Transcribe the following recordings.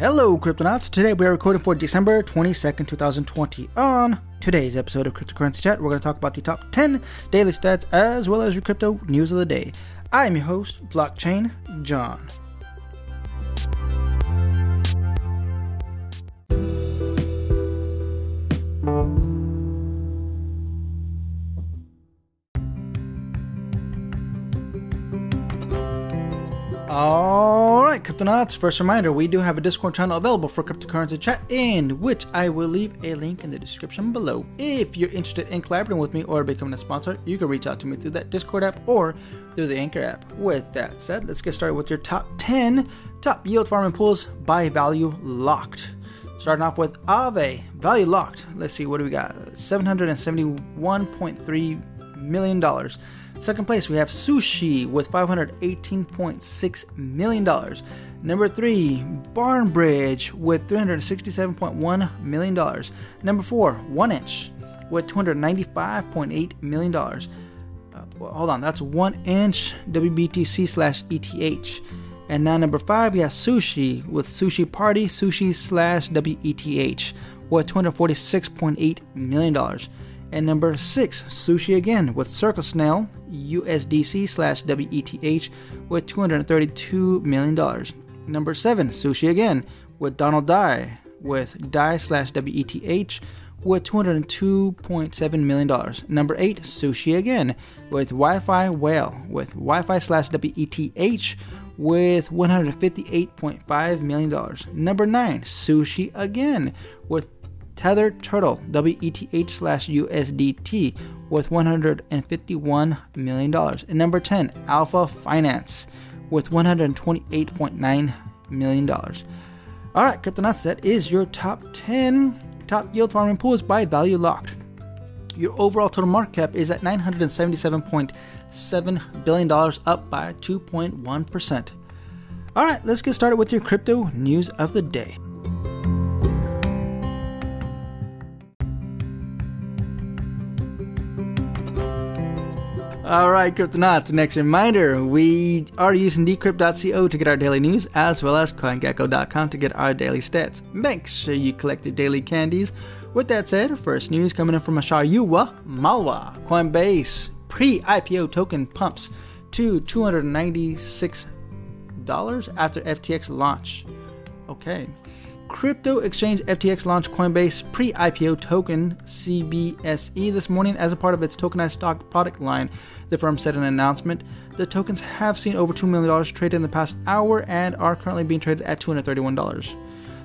Hello, Cryptonauts. Today we are recording for December 22nd, 2020. On today's episode of Cryptocurrency Chat, we're going to talk about the top 10 daily stats as well as your crypto news of the day. I'm your host, Blockchain John. Right, Cryptonauts. First reminder we do have a Discord channel available for cryptocurrency chat, in which I will leave a link in the description below. If you're interested in collaborating with me or becoming a sponsor, you can reach out to me through that Discord app or through the Anchor app. With that said, let's get started with your top 10 top yield farming pools by value locked. Starting off with Aave, value locked. Let's see, what do we got? $771.3 million. Second place, we have Sushi with $518.6 million. Number three, Barnbridge with $367.1 million. Number four, One Inch with $295.8 million. Uh, well, hold on, that's One Inch WBTC slash ETH. And now number five, we have Sushi with Sushi Party Sushi slash WETH with $246.8 million. And number six, Sushi again with Circle Snail USDC slash WETH with $232 million. Number seven, Sushi again with Donald Dai with Dai slash WETH with $202.7 million. Number eight, Sushi again with Wi Fi Whale with Wi Fi slash WETH with $158.5 million. Number nine, Sushi again with Tethered Turtle WETH slash USDT worth $151 million. And number 10, Alpha Finance with $128.9 million. All right, Cryptonauts, that is your top 10 top yield farming pools by value locked. Your overall total market cap is at $977.7 billion, up by 2.1%. All right, let's get started with your crypto news of the day. All right, Cryptonauts. Next reminder we are using decrypt.co to get our daily news, as well as CoinGecko.com to get our daily stats. Make sure you collect your daily candies. With that said, first news coming in from Ashayuwa Malwa. Coinbase pre IPO token pumps to $296 after FTX launch. Okay. Crypto exchange FTX launched Coinbase pre IPO token CBSE this morning as a part of its tokenized stock product line. The firm said in an announcement the tokens have seen over $2 million traded in the past hour and are currently being traded at $231.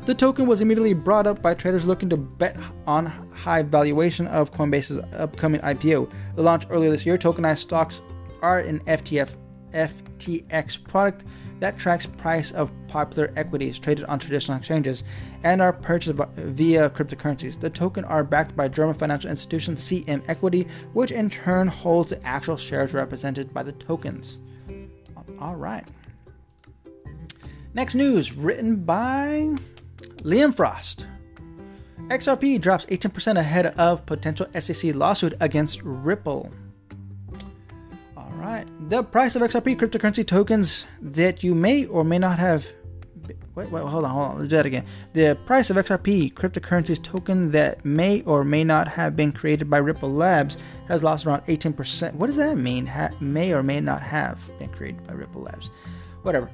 The token was immediately brought up by traders looking to bet on high valuation of Coinbase's upcoming IPO. The launch earlier this year, tokenized stocks are an FTF FTX product that tracks price of popular equities traded on traditional exchanges and are purchased via cryptocurrencies. The token are backed by German financial institution CM Equity, which in turn holds the actual shares represented by the tokens. All right. Next news written by Liam Frost. XRP drops 18% ahead of potential SEC lawsuit against Ripple. Alright, the price of XRP cryptocurrency tokens that you may or may not have. Wait, wait, hold on, hold on. Let's do that again. The price of XRP cryptocurrencies token that may or may not have been created by Ripple Labs has lost around 18%. What does that mean? Ha- may or may not have been created by Ripple Labs. Whatever.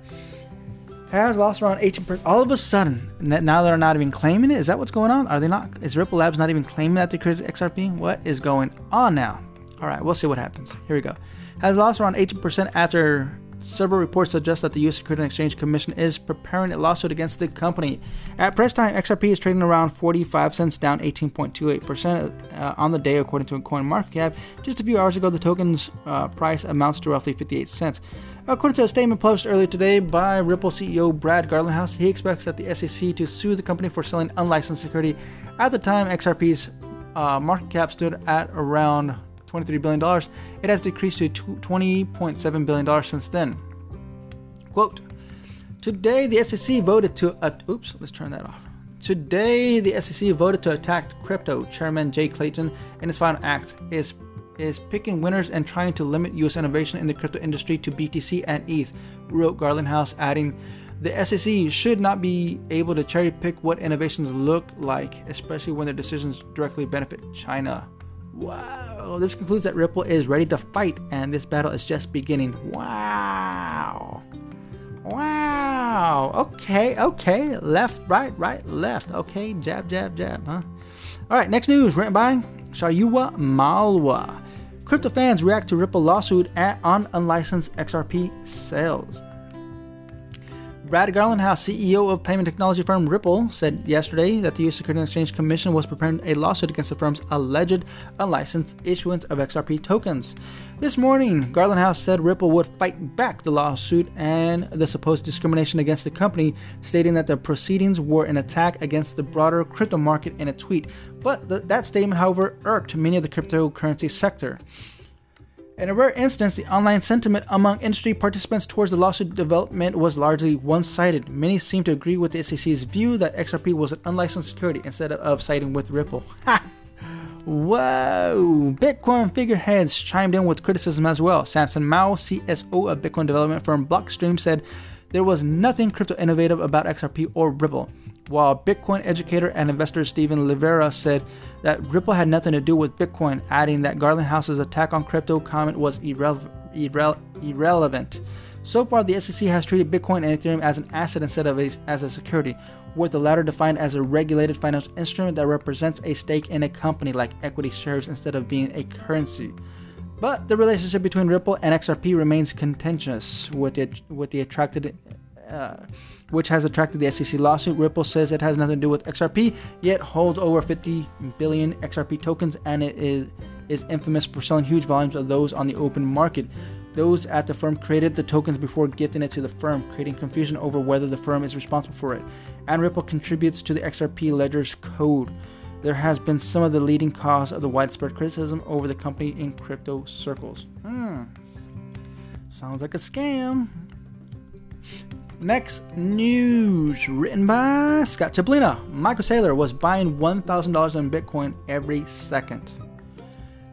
Has lost around 18%. All of a sudden, now they're not even claiming it. Is that what's going on? Are they not? Is Ripple Labs not even claiming that they created XRP? What is going on now? All right, we'll see what happens. Here we go has lost around 18% after several reports suggest that the U.S. Securities and Exchange Commission is preparing a lawsuit against the company. At press time, XRP is trading around 45 cents, down 18.28% uh, on the day, according to CoinMarketCap. Just a few hours ago, the token's uh, price amounts to roughly 58 cents. According to a statement published earlier today by Ripple CEO Brad Garlinghouse, he expects that the SEC to sue the company for selling unlicensed security. At the time, XRP's uh, market cap stood at around $23 billion, it has decreased to $20.7 billion since then. Quote, Today the SEC voted to, uh, oops, let's turn that off. Today the SEC voted to attack crypto. Chairman Jay Clayton, in his final act, is is picking winners and trying to limit U.S. innovation in the crypto industry to BTC and ETH, wrote Garlinghouse, adding, The SEC should not be able to cherry pick what innovations look like, especially when their decisions directly benefit China. Wow. This concludes that Ripple is ready to fight and this battle is just beginning. Wow. Wow. Okay, okay. Left, right, right, left. Okay, jab, jab, jab, huh? All right, next news written by Shaurya Malwa. Crypto fans react to Ripple lawsuit on unlicensed XRP sales. Brad Garlinghouse, CEO of payment technology firm Ripple, said yesterday that the U.S. Securities and Exchange Commission was preparing a lawsuit against the firm's alleged unlicensed issuance of XRP tokens. This morning, Garlinghouse said Ripple would fight back the lawsuit and the supposed discrimination against the company, stating that the proceedings were an attack against the broader crypto market in a tweet. But th- that statement, however, irked many of the cryptocurrency sector. In a rare instance, the online sentiment among industry participants towards the lawsuit development was largely one sided. Many seemed to agree with the SEC's view that XRP was an unlicensed security instead of siding with Ripple. Ha! Whoa! Bitcoin figureheads chimed in with criticism as well. Samson Mow, CSO of Bitcoin development firm Blockstream, said there was nothing crypto innovative about XRP or Ripple while Bitcoin educator and investor Stephen Livera said that Ripple had nothing to do with Bitcoin, adding that Garlinghouse's attack on crypto comment was irre- irre- irrelevant. So far, the SEC has treated Bitcoin and Ethereum as an asset instead of a, as a security, with the latter defined as a regulated financial instrument that represents a stake in a company like equity shares instead of being a currency. But the relationship between Ripple and XRP remains contentious, with the, with the attracted uh, which has attracted the SEC lawsuit. Ripple says it has nothing to do with XRP, yet holds over 50 billion XRP tokens, and it is is infamous for selling huge volumes of those on the open market. Those at the firm created the tokens before gifting it to the firm, creating confusion over whether the firm is responsible for it. And Ripple contributes to the XRP ledger's code. There has been some of the leading cause of the widespread criticism over the company in crypto circles. Hmm. Sounds like a scam. Next news written by Scott Chipolina. Michael Saylor was buying $1,000 in Bitcoin every second.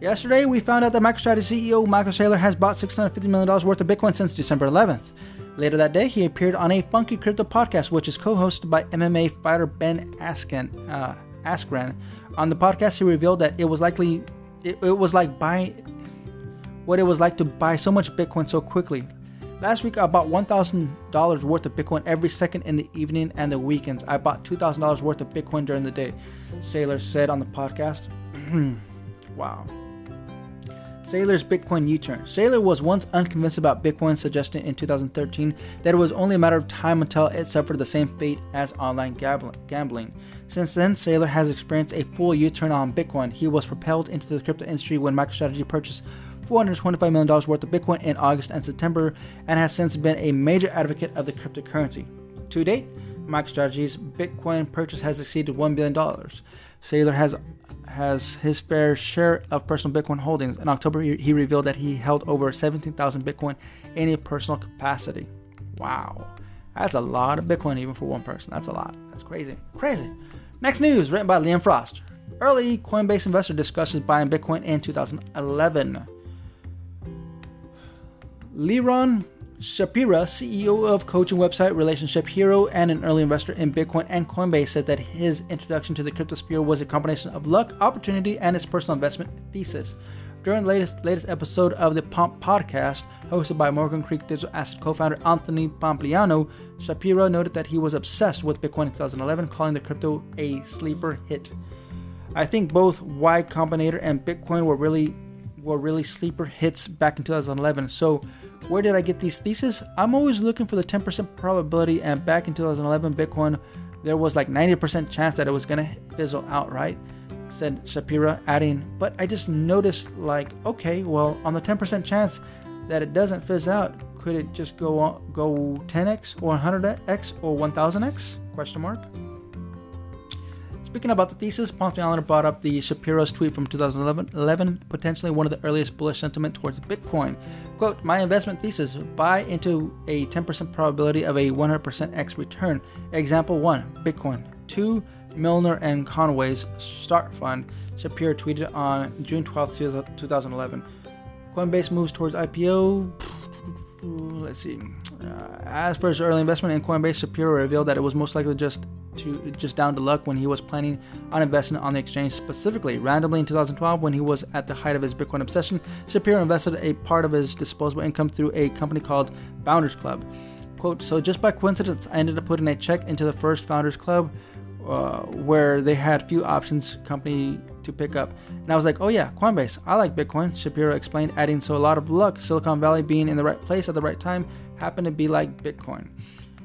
Yesterday, we found out that MicroStrategy CEO Michael Saylor has bought $650 million worth of Bitcoin since December 11th. Later that day, he appeared on a Funky Crypto podcast, which is co hosted by MMA fighter Ben Askren. Uh, Askren. On the podcast, he revealed that it was likely it, it was like buying what it was like to buy so much Bitcoin so quickly. Last week, I bought $1,000 worth of Bitcoin every second in the evening and the weekends. I bought $2,000 worth of Bitcoin during the day, Saylor said on the podcast. wow. Saylor's Bitcoin U turn. Saylor was once unconvinced about Bitcoin, suggesting in 2013 that it was only a matter of time until it suffered the same fate as online gambling. Since then, Saylor has experienced a full U turn on Bitcoin. He was propelled into the crypto industry when MicroStrategy purchased $425 million worth of Bitcoin in August and September and has since been a major advocate of the cryptocurrency. To date, MicroStrategy's Bitcoin purchase has exceeded $1 billion. Saylor has has his fair share of personal Bitcoin holdings. In October, he revealed that he held over 17,000 Bitcoin in a personal capacity. Wow. That's a lot of Bitcoin even for one person. That's a lot. That's crazy. Crazy. Next news written by Liam Frost. Early Coinbase investor discusses buying Bitcoin in 2011. Liron Shapira, CEO of coaching website Relationship Hero and an early investor in Bitcoin and Coinbase, said that his introduction to the crypto sphere was a combination of luck, opportunity, and his personal investment thesis. During the latest, latest episode of the Pomp podcast, hosted by Morgan Creek Digital Asset co founder Anthony Pompliano, Shapiro noted that he was obsessed with Bitcoin in 2011, calling the crypto a sleeper hit. I think both Y Combinator and Bitcoin were really were really sleeper hits back in 2011. So where did I get these theses? I'm always looking for the 10% probability, and back in 2011, Bitcoin, there was like 90% chance that it was gonna fizzle out, right? Said Shapira, adding, but I just noticed like, okay, well, on the 10% chance that it doesn't fizz out, could it just go on, go 10x or 100x or 1000x? Question mark. Speaking about the thesis, Pompliano brought up the Shapiro's tweet from 2011, potentially one of the earliest bullish sentiment towards Bitcoin. Quote, my investment thesis, buy into a 10% probability of a 100% X return. Example 1, Bitcoin. 2, Milner and Conway's Start Fund, Shapiro tweeted on June 12, 2011. Coinbase moves towards IPO. let's see. Uh, as for his early investment in Coinbase, Shapiro revealed that it was most likely just to just down to luck when he was planning on investing on the exchange specifically. Randomly in 2012, when he was at the height of his Bitcoin obsession, Shapiro invested a part of his disposable income through a company called Founders Club. Quote, so just by coincidence, I ended up putting a check into the first Founders Club uh, where they had few options company to pick up. And I was like, oh yeah, Coinbase, I like Bitcoin, Shapiro explained, adding, so a lot of luck, Silicon Valley being in the right place at the right time happened to be like Bitcoin.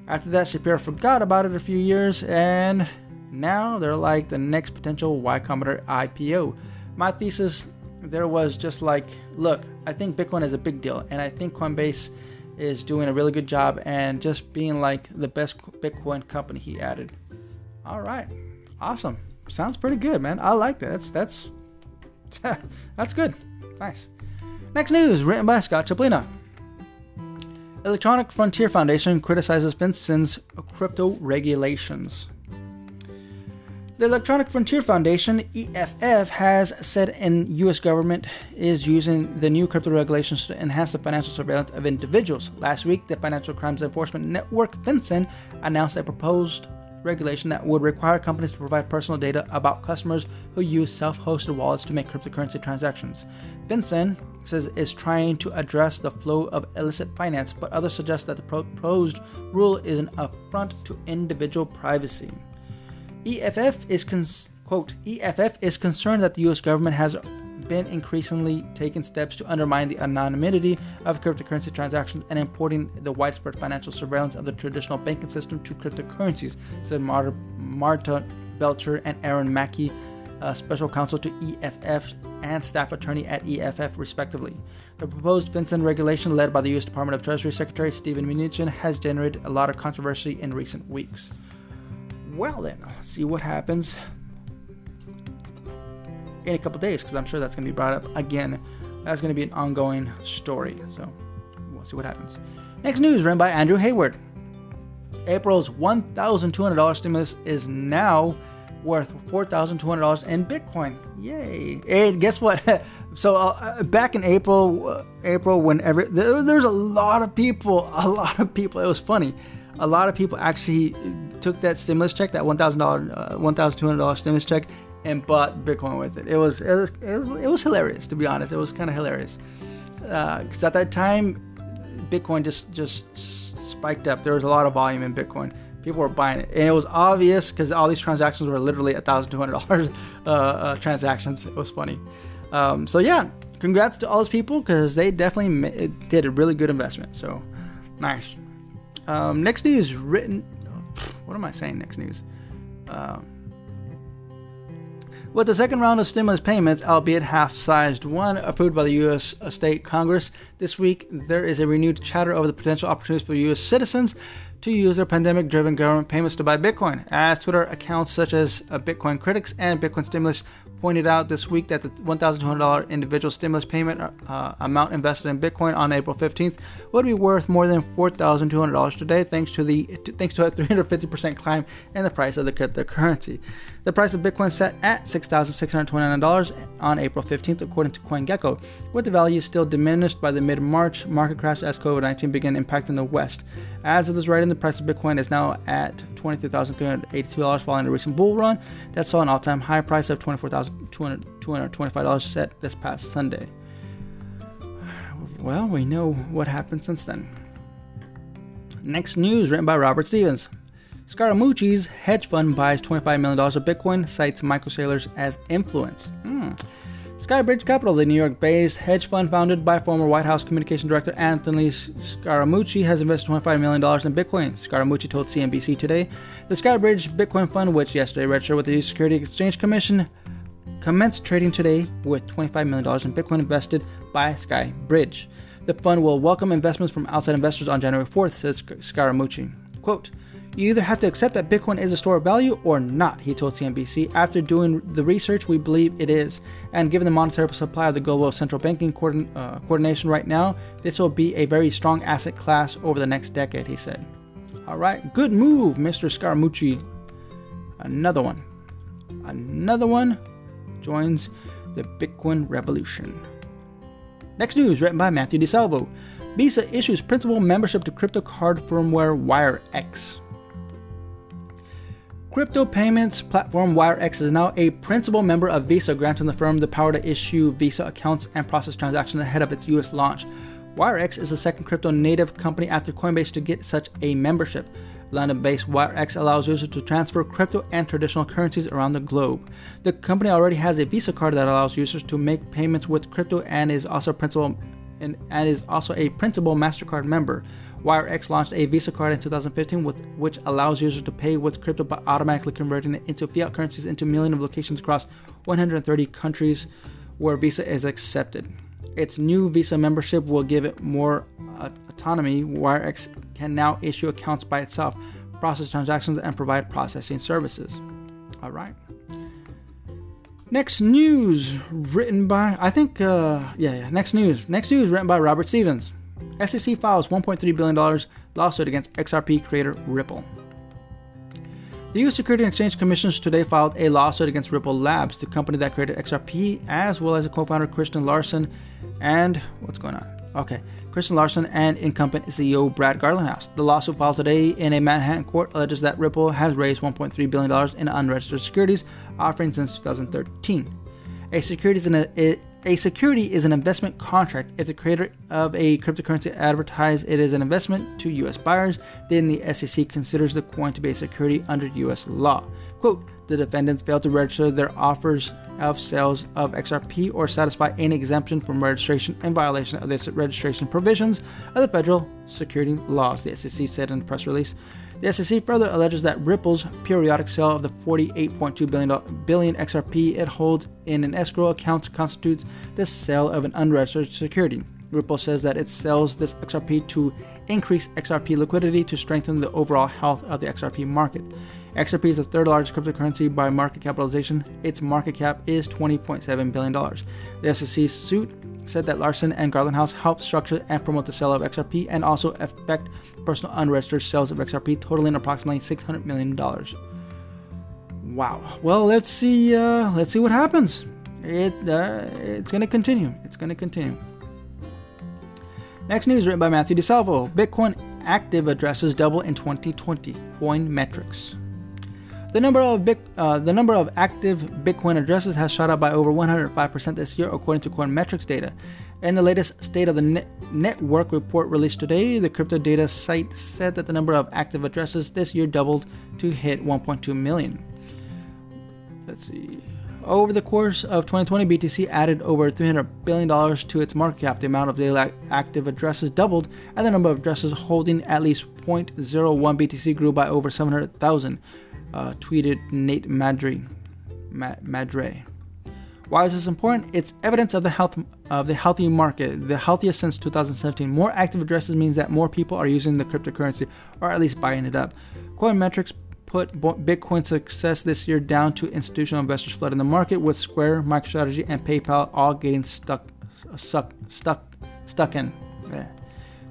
After that, Shapiro forgot about it a few years, and now they're like the next potential Y Combinator IPO. My thesis there was just like, look, I think Bitcoin is a big deal, and I think Coinbase is doing a really good job and just being like the best Bitcoin company he added. All right. Awesome. Sounds pretty good, man. I like that. That's that's that's good. Nice. Next news, written by Scott Chipolina. Electronic Frontier Foundation criticizes FinCEN's crypto regulations. The Electronic Frontier Foundation, EFF, has said in U.S. government is using the new crypto regulations to enhance the financial surveillance of individuals. Last week, the Financial Crimes Enforcement Network, FinCEN, announced a proposed regulation that would require companies to provide personal data about customers who use self-hosted wallets to make cryptocurrency transactions. FinCEN says is trying to address the flow of illicit finance, but others suggest that the proposed rule is an affront to individual privacy. EFF is quote EFF is concerned that the U.S. government has been increasingly taking steps to undermine the anonymity of cryptocurrency transactions and importing the widespread financial surveillance of the traditional banking system to cryptocurrencies, said Marta, Marta Belcher and Aaron Mackey, uh, special counsel to EFF and staff attorney at EFF, respectively. The proposed FinCEN regulation, led by the U.S. Department of Treasury Secretary Steven Mnuchin, has generated a lot of controversy in recent weeks. Well, then, see what happens in a couple days because I'm sure that's going to be brought up again. That's going to be an ongoing story. So we'll see what happens. Next news, written by Andrew Hayward. April's $1,200 stimulus is now worth $4,200 in Bitcoin. Yay! And guess what? so uh, back in April, uh, April, whenever there, there's a lot of people, a lot of people. It was funny. A lot of people actually took that stimulus check, that $1,000, uh, $1,200 stimulus check, and bought Bitcoin with it. It was it was it was, it was hilarious to be honest. It was kind of hilarious because uh, at that time, Bitcoin just just spiked up. There was a lot of volume in Bitcoin. People were buying it, and it was obvious because all these transactions were literally thousand two hundred dollars uh, uh, transactions. It was funny. Um, so yeah, congrats to all those people because they definitely did a really good investment. So nice. Um, next news written. What am I saying? Next news. Um, with the second round of stimulus payments, albeit half sized one, approved by the U.S. State Congress this week, there is a renewed chatter over the potential opportunities for U.S. citizens to use their pandemic driven government payments to buy Bitcoin, as Twitter accounts such as Bitcoin Critics and Bitcoin Stimulus pointed out this week that the $1,200 individual stimulus payment uh, amount invested in Bitcoin on April 15th would be worth more than $4,200 today, thanks to the thanks to a 350% climb in the price of the cryptocurrency. The price of Bitcoin set at $6,629 on April 15th, according to CoinGecko, with the value still diminished by the mid-March market crash as COVID-19 began impacting the West. As of this writing, the price of Bitcoin is now at $23,382 following a recent bull run that saw an all-time high price of $24,225 set this past Sunday. Well, we know what happened since then. Next news written by Robert Stevens. Scaramucci's hedge fund buys $25 million of Bitcoin, cites Michael Saylor's as influence. Hmm. Skybridge Capital, the New York based hedge fund founded by former White House Communication Director Anthony Scaramucci, has invested $25 million in Bitcoin. Scaramucci told CNBC today. The Skybridge Bitcoin Fund, which yesterday registered with the Security Exchange Commission, commenced trading today with $25 million in Bitcoin invested by Skybridge. The fund will welcome investments from outside investors on January 4th, says Scaramucci. Quote, you either have to accept that Bitcoin is a store of value or not, he told CNBC. After doing the research, we believe it is. And given the monetary supply of the global central banking coordin- uh, coordination right now, this will be a very strong asset class over the next decade, he said. All right, good move, Mr. Scaramucci. Another one. Another one joins the Bitcoin revolution. Next news written by Mathew Di Salvo. Visa issues principal membership to crypto card firmware WireX. Crypto payments platform WireX is now a principal member of Visa, granting the firm the power to issue Visa accounts and process transactions ahead of its US launch. WireX is the second crypto native company after Coinbase to get such a membership. London based WireX allows users to transfer crypto and traditional currencies around the globe. The company already has a Visa card that allows users to make payments with crypto and is also principal and, and is also a principal MasterCard member. WireX launched a Visa card in 2015, with, which allows users to pay with crypto by automatically converting it into fiat currencies into millions of locations across 130 countries where Visa is accepted. Its new Visa membership will give it more uh, autonomy. WireX can now issue accounts by itself, process transactions, and provide processing services. All right. Next news written by, I think, uh, yeah, yeah, next news. Next news written by Robert Stevens. SEC files $1.3 billion lawsuit against XRP creator Ripple. The U.S. Security and Exchange Commission today filed a lawsuit against Ripple Labs, the company that created XRP, as well as co-founder Christian Larsen and what's going on? Okay, Christian Larsen and incumbent CEO Brad Garlinghouse. The lawsuit filed today in a Manhattan court alleges that Ripple has raised $1.3 billion in unregistered securities offering since 2013. A security is an, a security is an investment contract. If the creator of a cryptocurrency advertises it as an investment to U.S. buyers, then the SEC considers the coin to be a security under U.S. law. Quote, the defendants failed to register their offers of sales of XRP or satisfy any exemption from registration in violation of the registration provisions of the federal security laws, the SEC said in a press release. The SEC further alleges that Ripple's periodic sale of the 48.2 billion, billion XRP it holds in an escrow account constitutes the sale of an unregistered security. Ripple says that it sells this XRP to increase XRP liquidity to strengthen the overall health of the XRP market. XRP is the third largest cryptocurrency by market capitalization. Its market cap is $20.7 billion. The SEC suit said that Larsen and Garlinghouse helped structure and promote the sale of XRP and also effect personal unregistered sales of XRP, totaling approximately $600 million. Wow. Well, let's see. Uh, let's see what happens. It uh, it's going to continue. It's going to continue. Next news written by Mathew Di Salvo. Bitcoin active addresses double in 2020. Coin metrics. The number of Bit, uh, the number of active Bitcoin addresses has shot up by over 105% this year, according to Coinmetrics data. In the latest State of the Net- Network report released today, the crypto data site said that the number of active addresses this year doubled to hit 1.2 million. Let's see. Over the course of 2020, BTC added over $300 billion to its market cap. The amount of daily active addresses doubled, and the number of addresses holding at least 0.01 BTC grew by over 700,000 uh, tweeted Nate Maddrey. Ma- Maddrey. Why is this important? It's evidence of the health of the healthy market, the healthiest since 2017. More active addresses means that more people are using the cryptocurrency, or at least buying it up. Coinmetrics put Bitcoin success this year down to institutional investors flooding the market, with Square, MicroStrategy, and PayPal all getting stuck, stuck, stuck, stuck in. Yeah.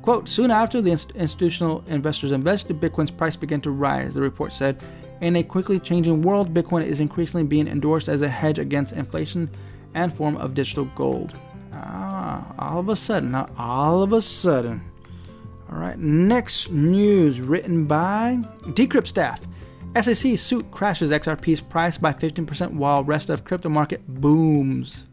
Quote: Soon after the institutional investors invested, Bitcoin's price began to rise. The report said in a quickly changing world, Bitcoin is increasingly being endorsed as a hedge against inflation and form of digital gold. Ah, all of a sudden, all of a sudden. All right, next news written by Decrypt staff. SEC suit crashes XRP's price by 15% while rest of crypto market booms.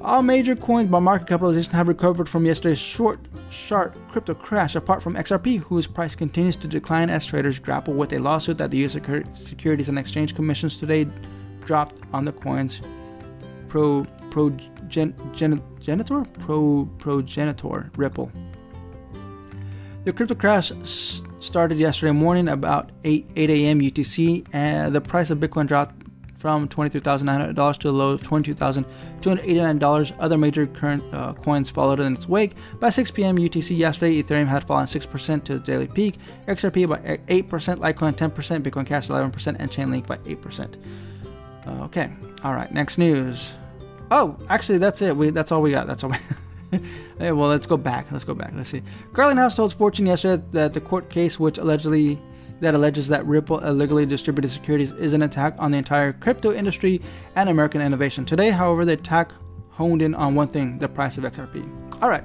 All major coins by market capitalization have recovered from yesterday's short, sharp crypto crash, apart from XRP, whose price continues to decline as traders grapple with a lawsuit that the U.S. Securities and Exchange Commission today dropped on the coin's pro progenitor pro progenitor Ripple. The crypto crash started yesterday morning about 8 8 a.m. UTC, and the price of Bitcoin dropped from $23,900 to a low of $22,289. Other major current uh, coins followed in its wake. By 6 p.m. UTC yesterday, Ethereum had fallen 6% to its daily peak, XRP by 8%, Litecoin 10%, Bitcoin Cash 11%, and Chainlink by 8%. Uh, okay, all right, next news. Oh, actually, that's it. We That's all we got. That's all we Hey, well, let's go back. Let's go back. Let's see. Garlinghouse told Fortune yesterday that the court case, which allegedly that alleges that Ripple illegally distributed securities is an attack on the entire crypto industry and American innovation. Today, however, the attack honed in on one thing the price of XRP. All right.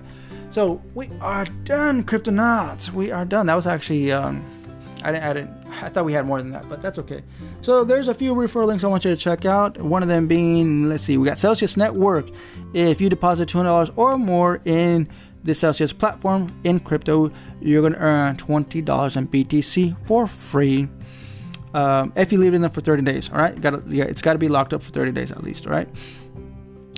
So we are done, Cryptonauts. We are done. That was actually um, I didn't, I didn't. I thought we had more than that, but that's okay. So there's a few referral links I want you to check out. One of them being, let's see, we got Celsius Network. If you deposit two hundred dollars or more in the Celsius platform in crypto, you're going to earn twenty dollars in BTC for free. Um, if you leave it in there for 30 days, all right, got yeah, it's got to be locked up for 30 days at least, all right.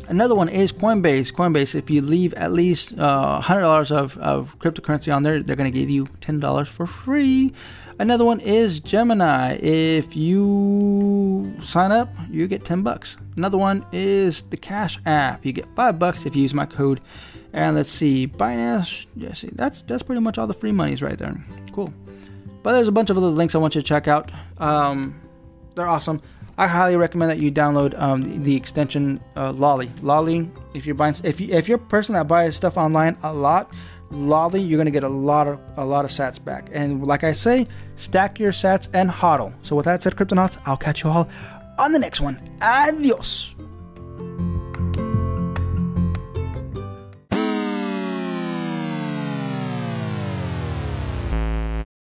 Another one is Coinbase. Coinbase, if you leave at least uh, $100 of, of cryptocurrency on there, they're going to give you $10 for free. Another one is Gemini. If you sign up, you get 10 bucks. Another one is the Cash app. You get 5 bucks if you use my code. And let's see, Binance, yeah, see, that's that's pretty much all the free monies right there. Cool. But there's a bunch of other links I want you to check out. Um, they're awesome. I highly recommend that you download um, the, the, extension uh, Lolly. Lolli, if you're buying, if you, if you're a person that buys stuff online a lot, Lolli, you're gonna get a lot of a lot of Sats back. And like I say, stack your Sats and hodl. So with that said, Cryptonauts, I'll catch you all on the next one. Adios.